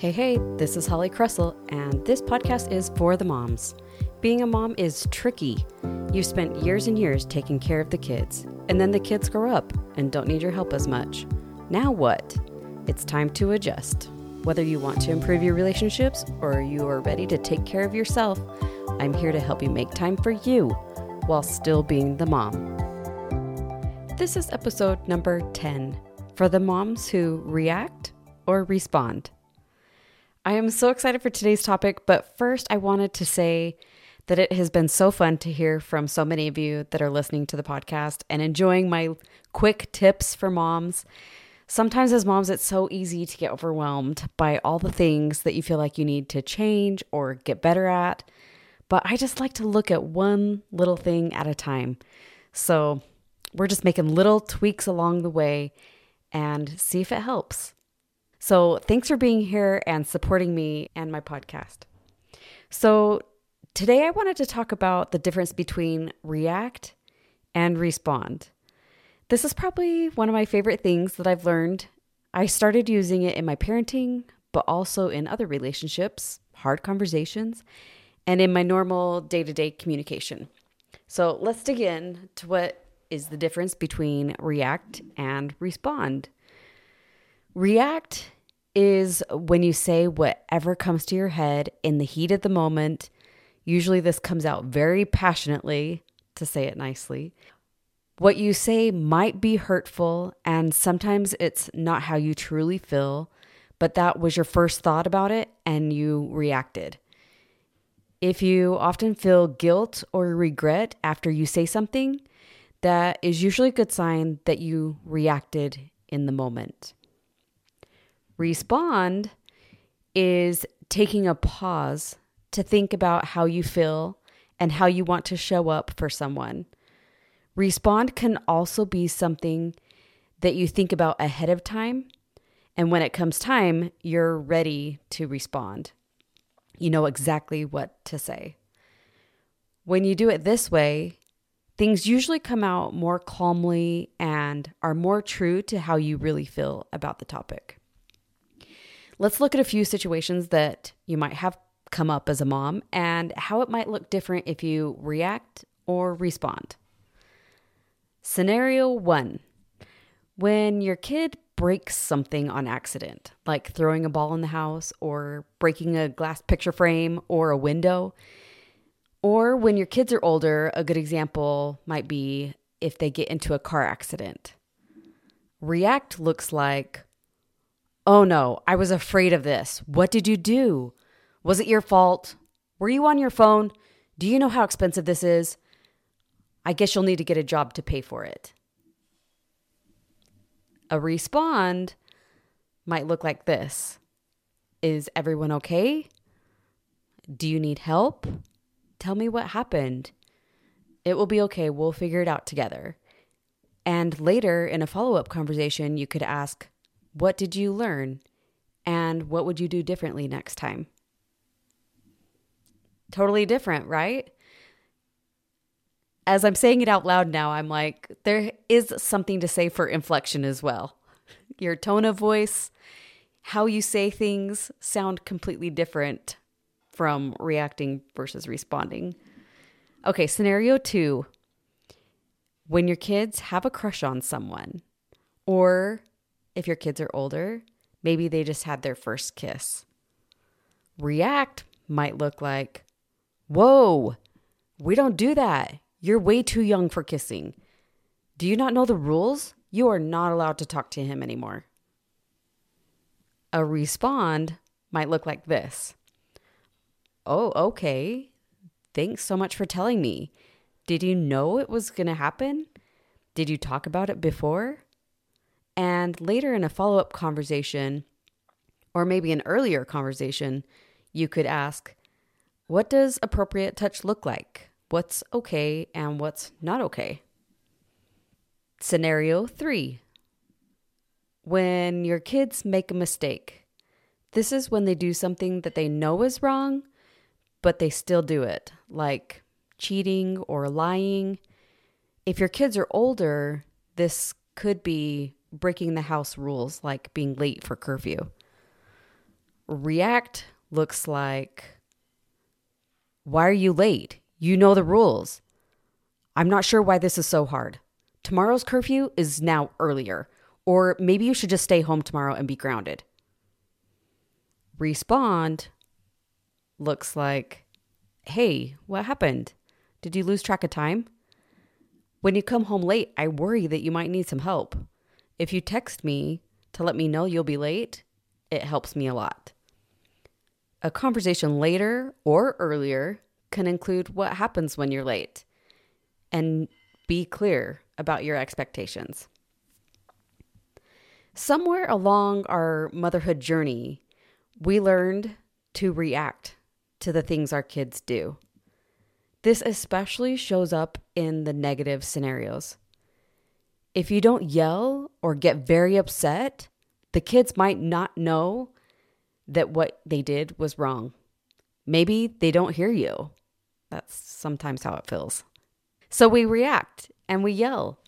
Hey, hey, this is Holly Cressall, and this podcast is for the moms. Being a mom is tricky. You've spent years and years taking care of the kids, and then the kids grow up and don't need your help as much. Now what? It's time to adjust. Whether you want to improve your relationships or you are ready to take care of yourself, I'm here to help you make time for you while still being the mom. This is episode number 10 for the moms who react or respond. I am so excited for today's topic, but first I wanted to say that it has been so fun to hear from so many of you that are listening to the podcast and enjoying my quick tips for moms. Sometimes, as moms, it's so easy to get overwhelmed by all the things that you feel like you need to change or get better at. But I just like to look at one little thing at a time. So we're just making little tweaks along the way and see if it helps. So, thanks for being here and supporting me and my podcast. So, today I wanted to talk about the difference between react and respond. This is probably one of my favorite things that I've learned. I started using it in my parenting, but also in other relationships, hard conversations, and in my normal day to day communication. So, let's dig in to what is the difference between react and respond. React is when you say whatever comes to your head in the heat of the moment. Usually, this comes out very passionately, to say it nicely. What you say might be hurtful, and sometimes it's not how you truly feel, but that was your first thought about it and you reacted. If you often feel guilt or regret after you say something, that is usually a good sign that you reacted in the moment. Respond is taking a pause to think about how you feel and how you want to show up for someone. Respond can also be something that you think about ahead of time. And when it comes time, you're ready to respond. You know exactly what to say. When you do it this way, things usually come out more calmly and are more true to how you really feel about the topic. Let's look at a few situations that you might have come up as a mom and how it might look different if you react or respond. Scenario one when your kid breaks something on accident, like throwing a ball in the house or breaking a glass picture frame or a window. Or when your kids are older, a good example might be if they get into a car accident. React looks like, Oh no, I was afraid of this. What did you do? Was it your fault? Were you on your phone? Do you know how expensive this is? I guess you'll need to get a job to pay for it. A respond might look like this Is everyone okay? Do you need help? Tell me what happened. It will be okay. We'll figure it out together. And later in a follow up conversation, you could ask, what did you learn? And what would you do differently next time? Totally different, right? As I'm saying it out loud now, I'm like, there is something to say for inflection as well. Your tone of voice, how you say things sound completely different from reacting versus responding. Okay, scenario two when your kids have a crush on someone, or if your kids are older, maybe they just had their first kiss. React might look like, Whoa, we don't do that. You're way too young for kissing. Do you not know the rules? You are not allowed to talk to him anymore. A respond might look like this Oh, okay. Thanks so much for telling me. Did you know it was going to happen? Did you talk about it before? And later in a follow up conversation, or maybe an earlier conversation, you could ask, What does appropriate touch look like? What's okay and what's not okay? Scenario three When your kids make a mistake, this is when they do something that they know is wrong, but they still do it, like cheating or lying. If your kids are older, this could be breaking the house rules like being late for curfew. react looks like Why are you late? You know the rules. I'm not sure why this is so hard. Tomorrow's curfew is now earlier, or maybe you should just stay home tomorrow and be grounded. Respond looks like Hey, what happened? Did you lose track of time? When you come home late, I worry that you might need some help. If you text me to let me know you'll be late, it helps me a lot. A conversation later or earlier can include what happens when you're late and be clear about your expectations. Somewhere along our motherhood journey, we learned to react to the things our kids do. This especially shows up in the negative scenarios. If you don't yell or get very upset, the kids might not know that what they did was wrong. Maybe they don't hear you. That's sometimes how it feels. So we react and we yell.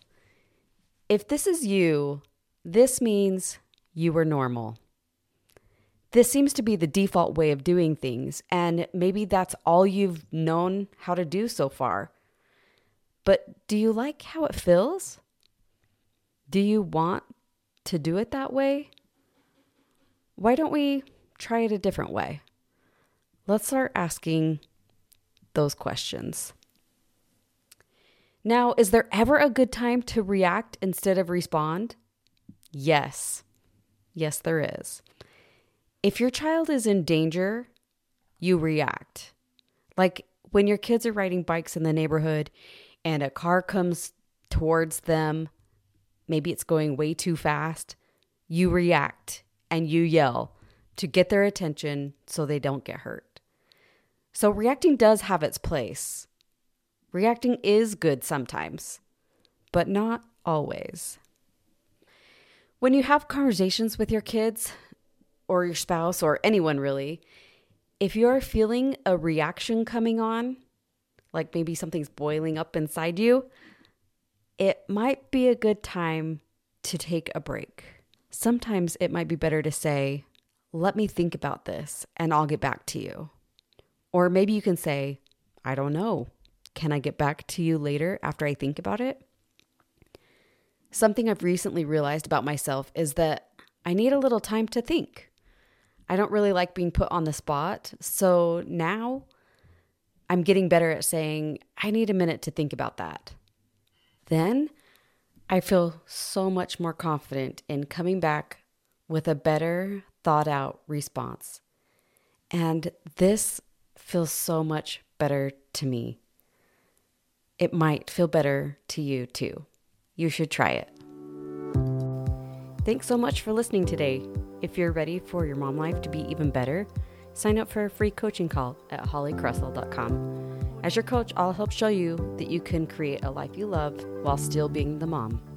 If this is you, this means you were normal. This seems to be the default way of doing things, and maybe that's all you've known how to do so far. But do you like how it feels? Do you want to do it that way? Why don't we try it a different way? Let's start asking those questions. Now, is there ever a good time to react instead of respond? Yes. Yes, there is. If your child is in danger, you react. Like when your kids are riding bikes in the neighborhood and a car comes towards them, maybe it's going way too fast, you react and you yell to get their attention so they don't get hurt. So reacting does have its place. Reacting is good sometimes, but not always. When you have conversations with your kids, or your spouse or anyone really, if you're feeling a reaction coming on, like maybe something's boiling up inside you, it might be a good time to take a break. Sometimes it might be better to say, let me think about this and I'll get back to you. Or maybe you can say, I don't know. Can I get back to you later after I think about it? Something I've recently realized about myself is that I need a little time to think. I don't really like being put on the spot. So now I'm getting better at saying, I need a minute to think about that. Then I feel so much more confident in coming back with a better thought out response. And this feels so much better to me. It might feel better to you too. You should try it. Thanks so much for listening today. If you're ready for your mom life to be even better, sign up for a free coaching call at hollycressall.com. As your coach, I'll help show you that you can create a life you love while still being the mom.